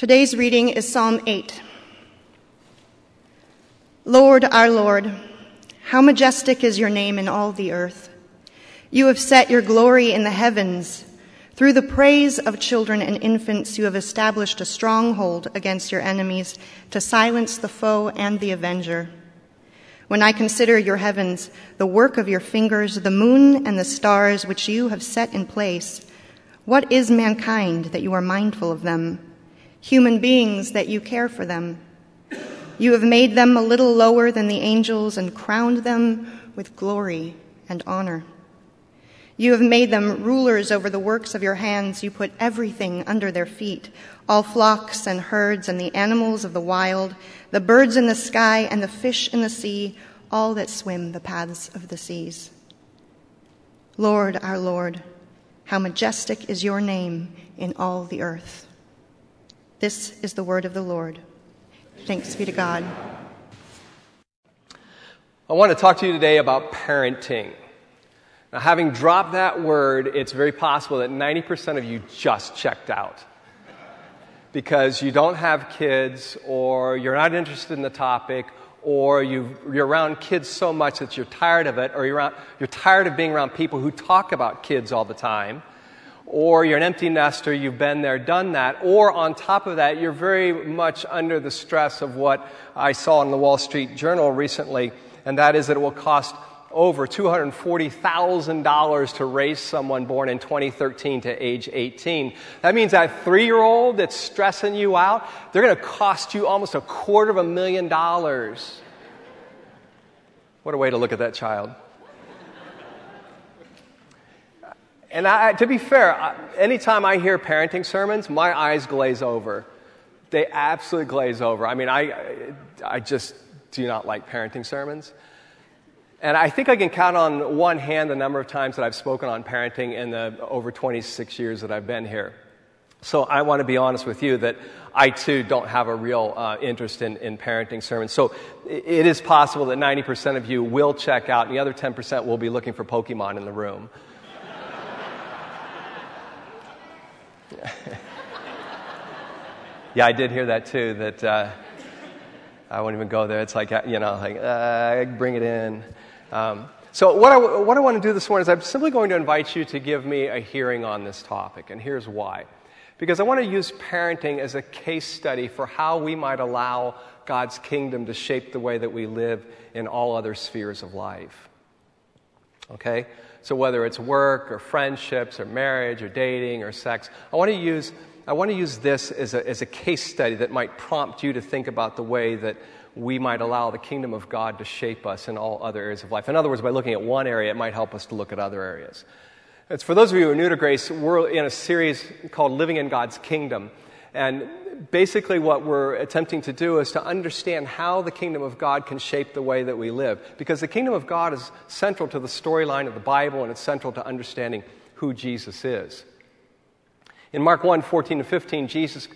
Today's reading is Psalm 8. Lord, our Lord, how majestic is your name in all the earth. You have set your glory in the heavens. Through the praise of children and infants, you have established a stronghold against your enemies to silence the foe and the avenger. When I consider your heavens, the work of your fingers, the moon and the stars which you have set in place, what is mankind that you are mindful of them? Human beings that you care for them. You have made them a little lower than the angels and crowned them with glory and honor. You have made them rulers over the works of your hands. You put everything under their feet all flocks and herds and the animals of the wild, the birds in the sky and the fish in the sea, all that swim the paths of the seas. Lord, our Lord, how majestic is your name in all the earth. This is the word of the Lord. Thanks be to God. I want to talk to you today about parenting. Now, having dropped that word, it's very possible that 90% of you just checked out because you don't have kids, or you're not interested in the topic, or you are around kids so much that you're tired of it, or you're, around, you're tired of being around people who talk about kids all the time, or you're an empty nester, you've been there, done that, or on top of that, you're very much under the stress of what I saw in the Wall Street Journal recently, and that is that it will cost over $240,000 to raise someone born in 2013 to age 18. That means that three year old that's stressing you out, they're going to cost you almost a quarter of a million dollars. What a way to look at that child. And I, to be fair, anytime I hear parenting sermons, my eyes glaze over. They absolutely glaze over. I mean, I, I just do not like parenting sermons. And I think I can count on one hand the number of times that I've spoken on parenting in the over 26 years that I've been here. So I want to be honest with you that I too don't have a real uh, interest in, in parenting sermons. So it is possible that 90% of you will check out, and the other 10% will be looking for Pokemon in the room. yeah, I did hear that too, that uh, I won't even go there. It's like, you know, like, uh, bring it in. Um, so, what I, what I want to do this morning is I'm simply going to invite you to give me a hearing on this topic, and here's why. Because I want to use parenting as a case study for how we might allow God's kingdom to shape the way that we live in all other spheres of life. Okay? So, whether it's work or friendships or marriage or dating or sex, I want to use, I want to use this as a, as a case study that might prompt you to think about the way that we might allow the kingdom of God to shape us in all other areas of life. In other words, by looking at one area, it might help us to look at other areas. It's for those of you who are new to Grace, we're in a series called Living in God's Kingdom. And basically, what we're attempting to do is to understand how the kingdom of God can shape the way that we live. Because the kingdom of God is central to the storyline of the Bible, and it's central to understanding who Jesus is. In Mark 1 14 to 15, Jesus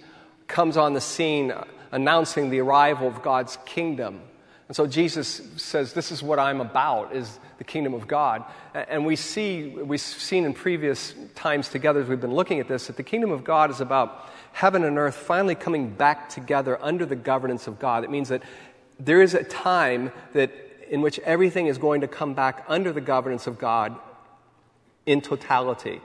comes on the scene announcing the arrival of God's kingdom. And so Jesus says, This is what I'm about, is the kingdom of God. And we see, we've seen in previous times together as we've been looking at this, that the kingdom of God is about heaven and earth finally coming back together under the governance of God. It means that there is a time that in which everything is going to come back under the governance of God in totality.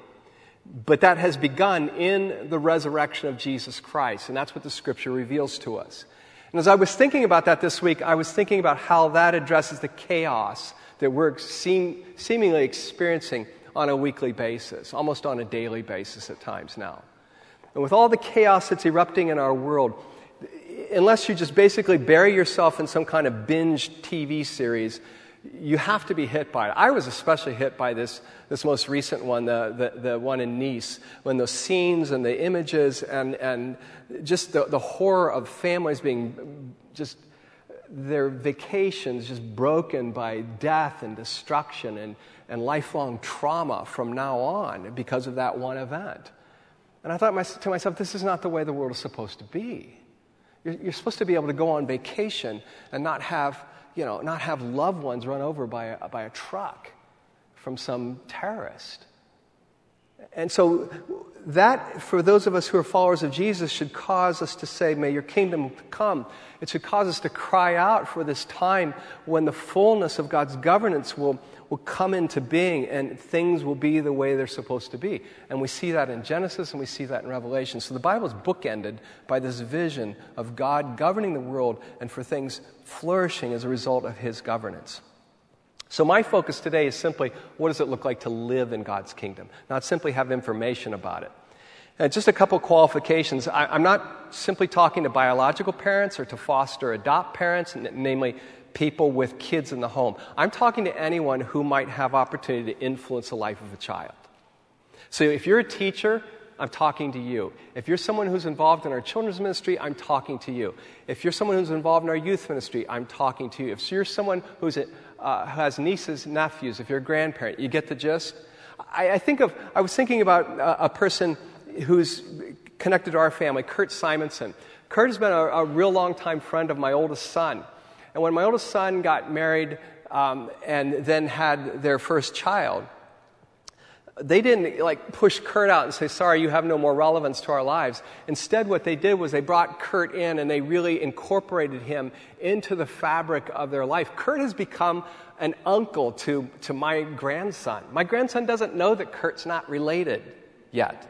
But that has begun in the resurrection of Jesus Christ, and that's what the scripture reveals to us. And as I was thinking about that this week, I was thinking about how that addresses the chaos that we're seem, seemingly experiencing on a weekly basis, almost on a daily basis at times now. And with all the chaos that's erupting in our world, unless you just basically bury yourself in some kind of binge TV series, you have to be hit by it. I was especially hit by this, this most recent one, the, the, the one in Nice, when those scenes and the images and, and just the, the horror of families being just their vacations just broken by death and destruction and, and lifelong trauma from now on because of that one event. And I thought to myself, this is not the way the world is supposed to be. You're, you're supposed to be able to go on vacation and not have you know, not have loved ones run over by a, by a truck from some terrorist. And so that, for those of us who are followers of Jesus, should cause us to say, May your kingdom come. It should cause us to cry out for this time when the fullness of God's governance will, will come into being and things will be the way they're supposed to be. And we see that in Genesis and we see that in Revelation. So the Bible is bookended by this vision of God governing the world and for things flourishing as a result of his governance. So, my focus today is simply what does it look like to live in God's kingdom, not simply have information about it. And just a couple qualifications. I, am not simply talking to biological parents or to foster adopt parents, namely people with kids in the home. I'm talking to anyone who might have opportunity to influence the life of a child. So, if you're a teacher, I'm talking to you. If you're someone who's involved in our children's ministry, I'm talking to you. If you're someone who's involved in our youth ministry, I'm talking to you. If you're someone who's a, uh, who has nieces, nephews, if you're a grandparent, you get the gist? I, I think of, I was thinking about a, a, person who's connected to our family, Kurt Simonson. Kurt has been a, a, real long time friend of my oldest son. And when my oldest son got married um, and then had their first child, they didn't like push Kurt out and say, sorry, you have no more relevance to our lives. Instead, what they did was they brought Kurt in and they really incorporated him into the fabric of their life. Kurt has become an uncle to, to my grandson. My grandson doesn't know that Kurt's not related yet.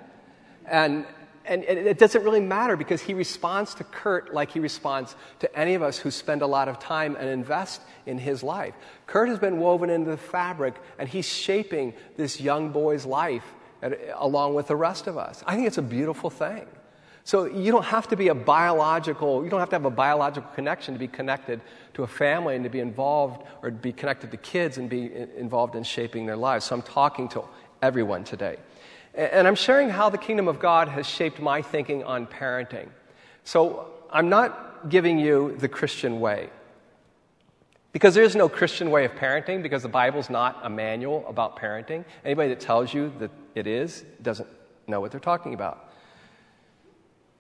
And, and it doesn't really matter because he responds to Kurt like he responds to any of us who spend a lot of time and invest in his life. Kurt has been woven into the fabric, and he's shaping this young boy's life along with the rest of us. I think it's a beautiful thing. So you don't have to be a biological, you don't have to have a biological connection to be connected to a family and to be involved or be connected to kids and be involved in shaping their lives. So I'm talking to everyone today. And I'm sharing how the kingdom of God has shaped my thinking on parenting. So I'm not giving you the Christian way. Because there is no Christian way of parenting, because the Bible's not a manual about parenting. Anybody that tells you that it is doesn't know what they're talking about.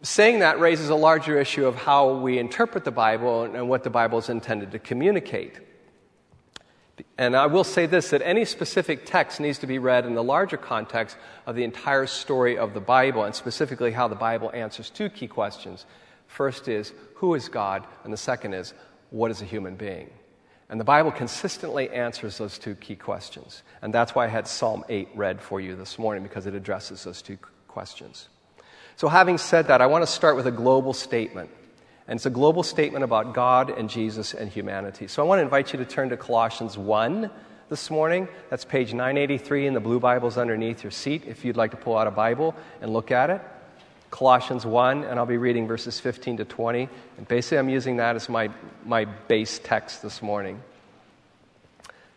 Saying that raises a larger issue of how we interpret the Bible and what the Bible is intended to communicate. And I will say this that any specific text needs to be read in the larger context of the entire story of the Bible, and specifically how the Bible answers two key questions. First is, who is God? And the second is, what is a human being? And the Bible consistently answers those two key questions. And that's why I had Psalm 8 read for you this morning, because it addresses those two questions. So, having said that, I want to start with a global statement. And it's a global statement about God and Jesus and humanity. So I want to invite you to turn to Colossians 1 this morning. That's page 983 in the blue Bibles underneath your seat if you'd like to pull out a Bible and look at it. Colossians 1, and I'll be reading verses 15 to 20. And basically, I'm using that as my, my base text this morning.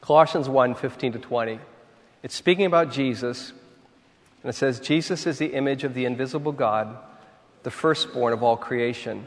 Colossians 1, 15 to 20. It's speaking about Jesus, and it says, Jesus is the image of the invisible God, the firstborn of all creation.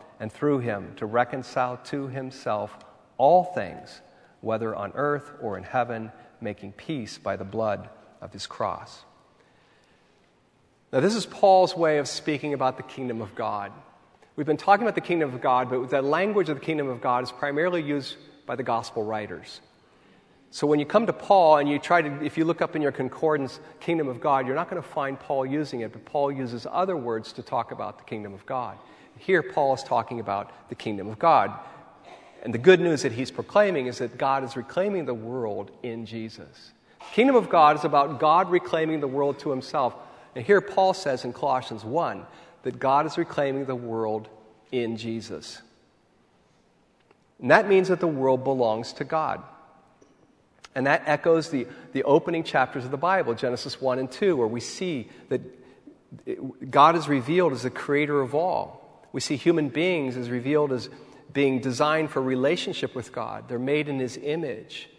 and through him to reconcile to himself all things, whether on earth or in heaven, making peace by the blood of his cross. Now, this is Paul's way of speaking about the kingdom of God. We've been talking about the kingdom of God, but the language of the kingdom of God is primarily used by the gospel writers. So when you come to Paul and you try to, if you look up in your concordance, kingdom of God, you're not going to find Paul using it, but Paul uses other words to talk about the kingdom of God. Here, Paul is talking about the kingdom of God. And the good news that he's proclaiming is that God is reclaiming the world in Jesus. The kingdom of God is about God reclaiming the world to himself. And here, Paul says in Colossians 1 that God is reclaiming the world in Jesus. And that means that the world belongs to God. And that echoes the, the opening chapters of the Bible, Genesis 1 and 2, where we see that God is revealed as the creator of all. We see human beings as revealed as being designed for relationship with God. They're made in His image.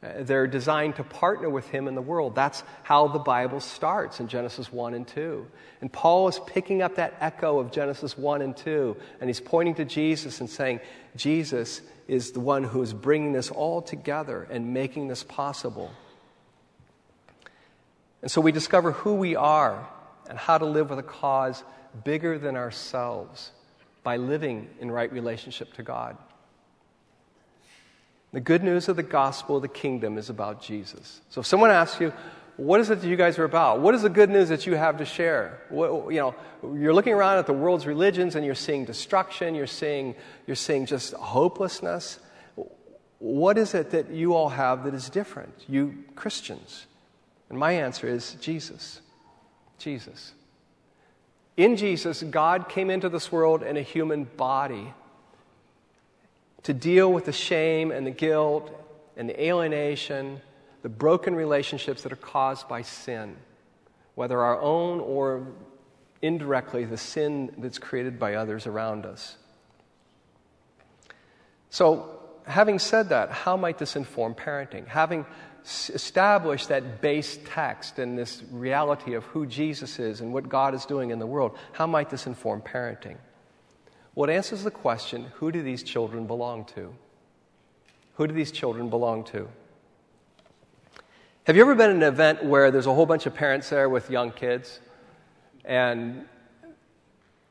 Uh, they're designed to partner with him in the world. That's how the Bible starts in Genesis 1 and 2. And Paul is picking up that echo of Genesis 1 and 2, and he's pointing to Jesus and saying, Jesus is the one who is bringing this all together and making this possible. And so we discover who we are and how to live with a cause bigger than ourselves by living in right relationship to God. The good news of the gospel of the kingdom is about Jesus. So if someone asks you, what is it that you guys are about? What is the good news that you have to share? What, you know, you're looking around at the world's religions and you're seeing destruction, you're seeing, you're seeing just hopelessness. What is it that you all have that is different, you Christians? And my answer is Jesus. Jesus. In Jesus, God came into this world in a human body to deal with the shame and the guilt and the alienation, the broken relationships that are caused by sin, whether our own or indirectly the sin that's created by others around us. So, having said that, how might this inform parenting? Having established that base text and this reality of who Jesus is and what God is doing in the world, how might this inform parenting? Well, it answers the question who do these children belong to? Who do these children belong to? Have you ever been at an event where there's a whole bunch of parents there with young kids? And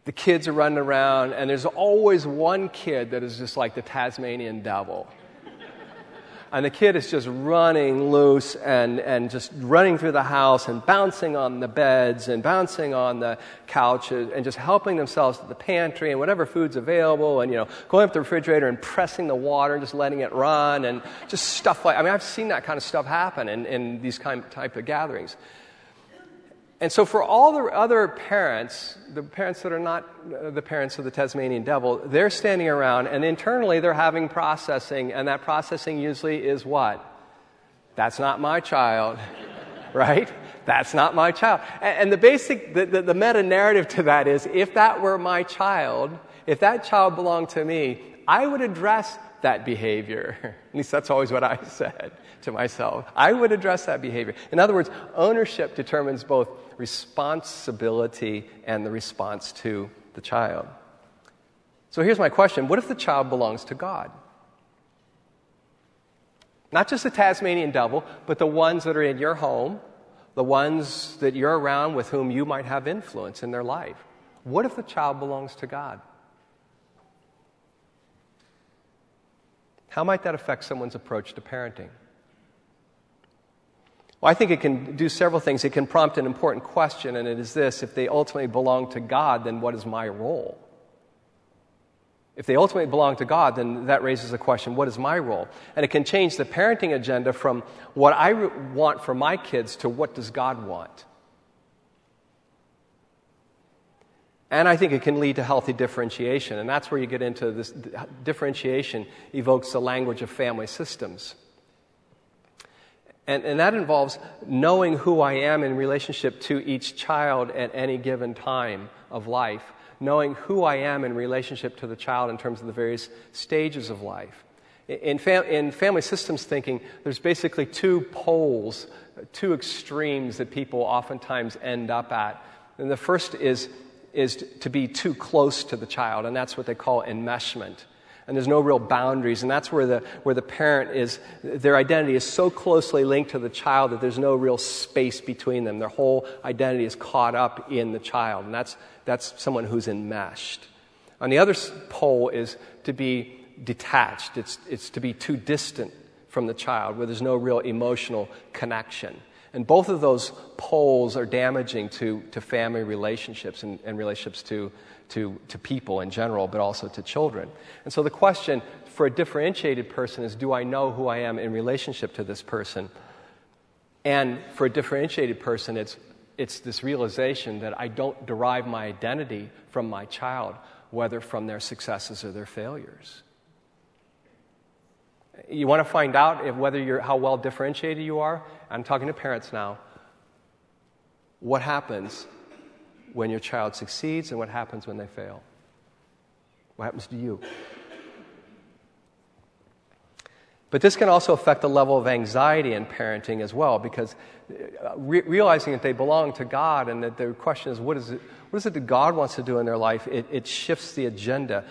the kids are running around, and there's always one kid that is just like the Tasmanian devil. And the kid is just running loose and, and just running through the house and bouncing on the beds and bouncing on the couches and just helping themselves to the pantry and whatever food's available and, you know, going up the refrigerator and pressing the water and just letting it run and just stuff like, I mean, I've seen that kind of stuff happen in, in these kind, type of gatherings. And so, for all the other parents, the parents that are not uh, the parents of the Tasmanian devil, they're standing around and internally they're having processing, and that processing usually is what? That's not my child, right? That's not my child. And, the basic, the, the, the meta narrative to that is if that were my child, if that child belonged to me, I would address that behavior. At least that's always what I said to myself. I would address that behavior. In other words, ownership determines both responsibility and the response to the child. So here's my question What if the child belongs to God? Not just the Tasmanian devil, but the ones that are in your home, the ones that you're around with whom you might have influence in their life. What if the child belongs to God? How might that affect someone's approach to parenting? Well, I think it can do several things. It can prompt an important question, and it is this if they ultimately belong to God, then what is my role? If they ultimately belong to God, then that raises the question what is my role? And it can change the parenting agenda from what I want for my kids to what does God want? And I think it can lead to healthy differentiation. And that's where you get into this differentiation evokes the language of family systems. And, and that involves knowing who I am in relationship to each child at any given time of life, knowing who I am in relationship to the child in terms of the various stages of life. In, fam- in family systems thinking, there's basically two poles, two extremes that people oftentimes end up at. And the first is, is to be too close to the child, and that's what they call enmeshment and there's no real boundaries. And that's where the, where the parent is, their identity is so closely linked to the child that there's no real space between them. Their whole identity is caught up in the child. And that's, that's someone who's enmeshed. On the other pole is to be detached, it's, it's to be too distant from the child, where there's no real emotional connection. And both of those poles are damaging to, to family relationships and, and relationships to, to, to people in general, but also to children. And so the question for a differentiated person is do I know who I am in relationship to this person? And for a differentiated person, it's, it's this realization that I don't derive my identity from my child, whether from their successes or their failures. You want to find out if whether you're, how well differentiated you are? I'm talking to parents now. What happens when your child succeeds and what happens when they fail? What happens to you? But this can also affect the level of anxiety in parenting as well, because uh, re- realizing that they belong to God and that the question is, what is it, what is it that God wants to do in their life? It, it shifts the agenda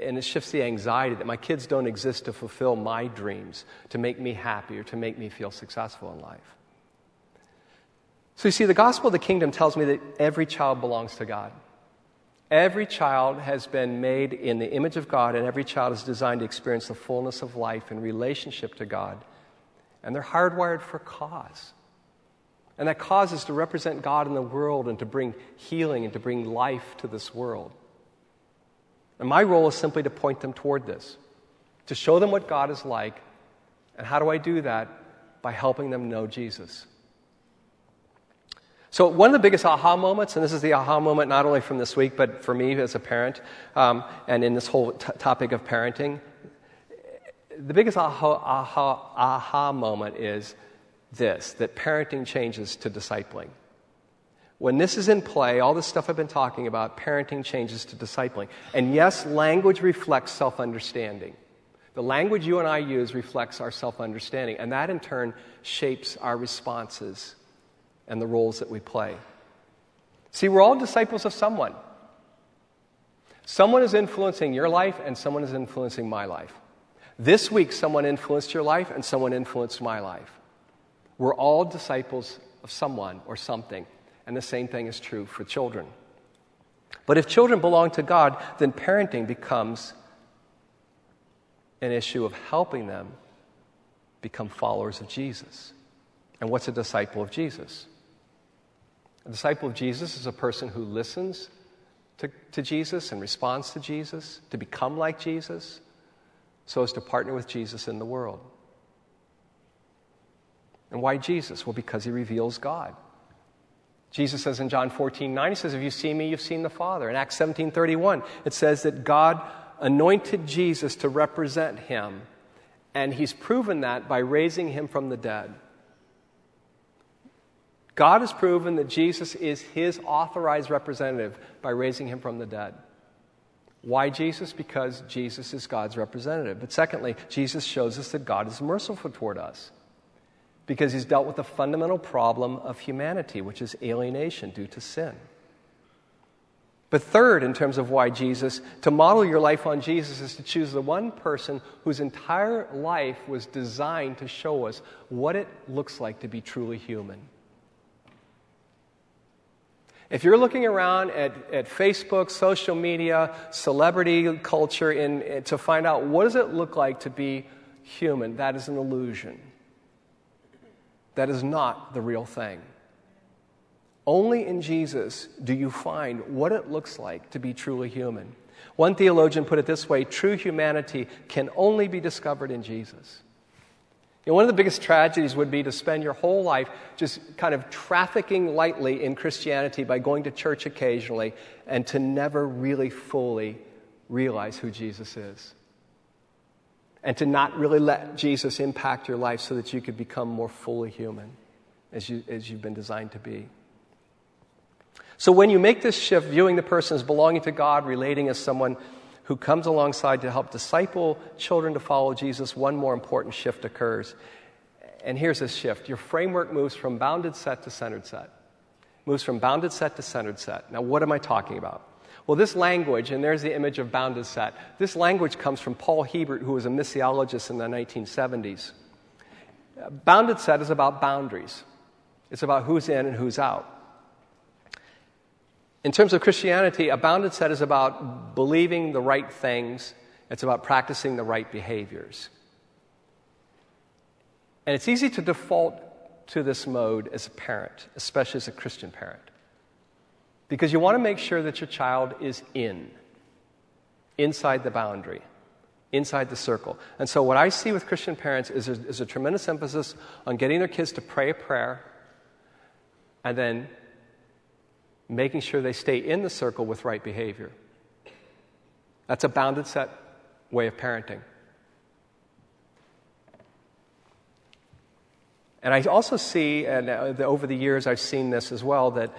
and it shifts the anxiety that my kids don't exist to fulfill my dreams, to make me happy, or to make me feel successful in life. So you see, the gospel of the kingdom tells me that every child belongs to God. Every child has been made in the image of God, and every child is designed to experience the fullness of life in relationship to God. And they're hardwired for cause. And that cause is to represent God in the world and to bring healing and to bring life to this world. And my role is simply to point them toward this, to show them what God is like. And how do I do that? By helping them know Jesus. So, one of the biggest aha moments, and this is the aha moment not only from this week, but for me as a parent, um, and in this whole t- topic of parenting, the biggest aha, aha, aha moment is this that parenting changes to discipling. When this is in play, all the stuff I've been talking about, parenting changes to discipling. And yes, language reflects self understanding. The language you and I use reflects our self understanding, and that in turn shapes our responses and the roles that we play. See, we're all disciples of someone. Someone is influencing your life, and someone is influencing my life. This week, someone influenced your life, and someone influenced my life. We're all disciples of someone or something. And the same thing is true for children. But if children belong to God, then parenting becomes an issue of helping them become followers of Jesus. And what's a disciple of Jesus? A disciple of Jesus is a person who listens to, to Jesus and responds to Jesus, to become like Jesus, so as to partner with Jesus in the world. And why Jesus? Well, because he reveals God. Jesus says in John 14, 9, he says, If you see me, you've seen the Father. In Acts 17, 31, it says that God anointed Jesus to represent him, and he's proven that by raising him from the dead. God has proven that Jesus is his authorized representative by raising him from the dead. Why Jesus? Because Jesus is God's representative. But secondly, Jesus shows us that God is merciful toward us because he's dealt with the fundamental problem of humanity, which is alienation due to sin. But third, in terms of why Jesus, to model your life on Jesus is to choose the one person whose entire life was designed to show us what it looks like to be truly human. If you're looking around at, at Facebook, social media, celebrity culture in, to find out what does it look like to be human, that is an illusion. That is not the real thing. Only in Jesus do you find what it looks like to be truly human. One theologian put it this way true humanity can only be discovered in Jesus. You know, one of the biggest tragedies would be to spend your whole life just kind of trafficking lightly in Christianity by going to church occasionally and to never really fully realize who Jesus is and to not really let Jesus impact your life so that you could become more fully human as, you, as you've been designed to be. So when you make this shift, viewing the person as belonging to God, relating as someone who comes alongside to help disciple children to follow Jesus, one more important shift occurs. And here's this shift your framework moves from bounded set to centered set. Moves from bounded set to centered set. Now, what am I talking about? Well, this language, and there's the image of bounded set, this language comes from Paul Hiebert, who was a missiologist in the 1970s. Bounded set is about boundaries, it's about who's in and who's out. In terms of Christianity, a bounded set is about believing the right things, it's about practicing the right behaviors. And it's easy to default to this mode as a parent, especially as a Christian parent because you want to make sure that your child is in, inside the boundary, inside the circle. And so, what I see with Christian parents is, is a tremendous emphasis on getting their kids to pray a prayer and then making sure they stay in the circle with right behavior. That's a bounded set way of parenting. And I also see, and uh, over the years I've seen this as well, that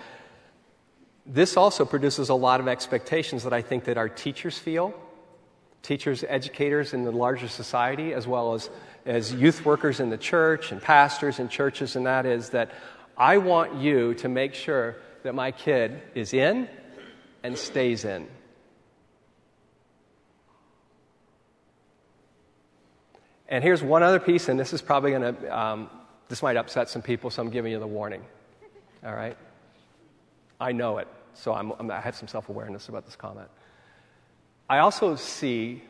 this also produces a lot of expectations that I think that our teachers feel, teachers, educators in the larger society, as well as, as youth workers in the church and pastors in churches, and that is that I want you to make sure that my kid is in and stays in. And here's one other piece, and this is probably going to, um, this might upset some people, so I'm giving you the warning. All right? I know it, so I'm, I'm, i have some self awareness about this comment. I also see,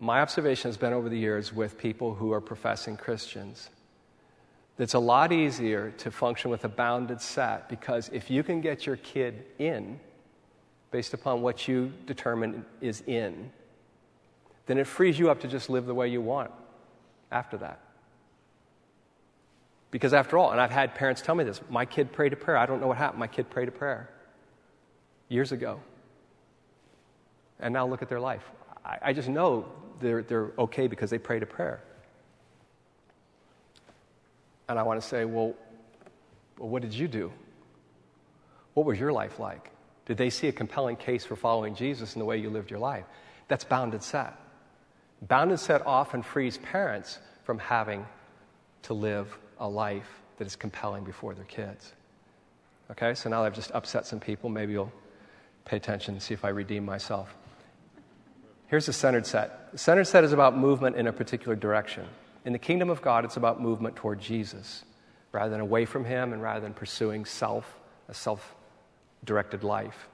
my observation has been over the years with people who are professing Christians, it's a lot easier to function with a bounded set because if you can get your kid in based upon what you determine is in, then it frees you up to just live the way you want after that. Because after all, and I've had parents tell me this my kid prayed a prayer. I don't know what happened. My kid prayed a prayer years ago. And now look at their life. I, I just know they're, they're okay because they prayed a prayer. And I want to say, well, well, what did you do? What was your life like? Did they see a compelling case for following Jesus in the way you lived your life? That's bounded set. Bounded set often frees parents from having to live a life that is compelling before their kids. Okay, so now I've just upset some people. Maybe you'll pay attention and see if I redeem myself. Here's the centered set. The centered set is about movement in a particular direction. In the kingdom of God, it's about movement toward Jesus rather than away from Him and rather than pursuing self, a self directed life.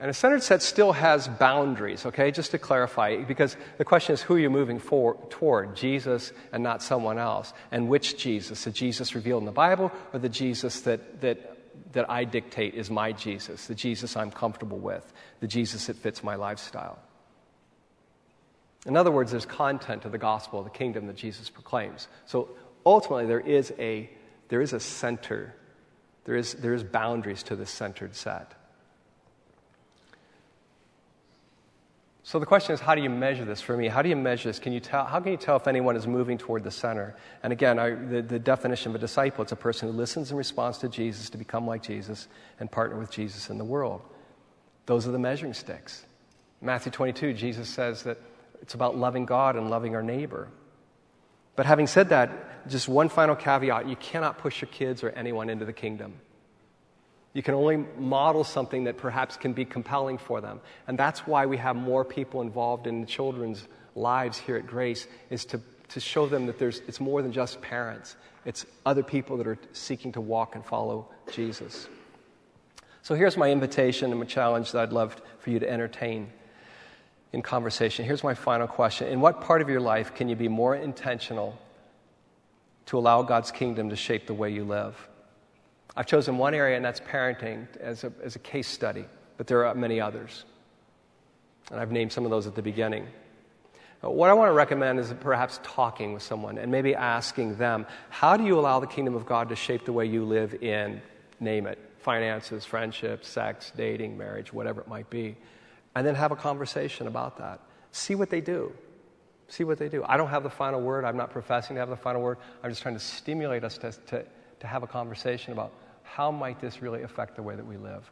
And a centered set still has boundaries, okay, just to clarify, because the question is who are you moving for, toward, Jesus and not someone else? And which Jesus? The Jesus revealed in the Bible or the Jesus that, that, that I dictate is my Jesus, the Jesus I'm comfortable with, the Jesus that fits my lifestyle? In other words, there's content to the gospel the kingdom that Jesus proclaims. So ultimately, there is a, there is a center, there is, there is boundaries to this centered set. So the question is, how do you measure this for me? How do you measure this? Can you tell, how can you tell if anyone is moving toward the center? And again, I, the, the definition of a disciple, it's a person who listens and responds to Jesus to become like Jesus and partner with Jesus in the world. Those are the measuring sticks. Matthew 22, Jesus says that it's about loving God and loving our neighbor. But having said that, just one final caveat you cannot push your kids or anyone into the kingdom. You can only model something that perhaps can be compelling for them. And that's why we have more people involved in the children's lives here at Grace, is to, to show them that there's, it's more than just parents. It's other people that are seeking to walk and follow Jesus. So here's my invitation and my challenge that I'd love for you to entertain in conversation. Here's my final question In what part of your life can you be more intentional to allow God's kingdom to shape the way you live? I've chosen one area, and that's parenting as a, as a case study, but there are many others. And I've named some of those at the beginning. Uh, what I want to recommend is perhaps talking with someone and maybe asking them, how do you allow the kingdom of God to shape the way you live in, name it, finances, friendships, sex, dating, marriage, whatever it might be? And then have a conversation about that. See what they do. See what they do. I don't have the final word. I'm not professing to have the final word. I'm just trying to stimulate us to, to, to have a conversation about how might this really affect the way that we live?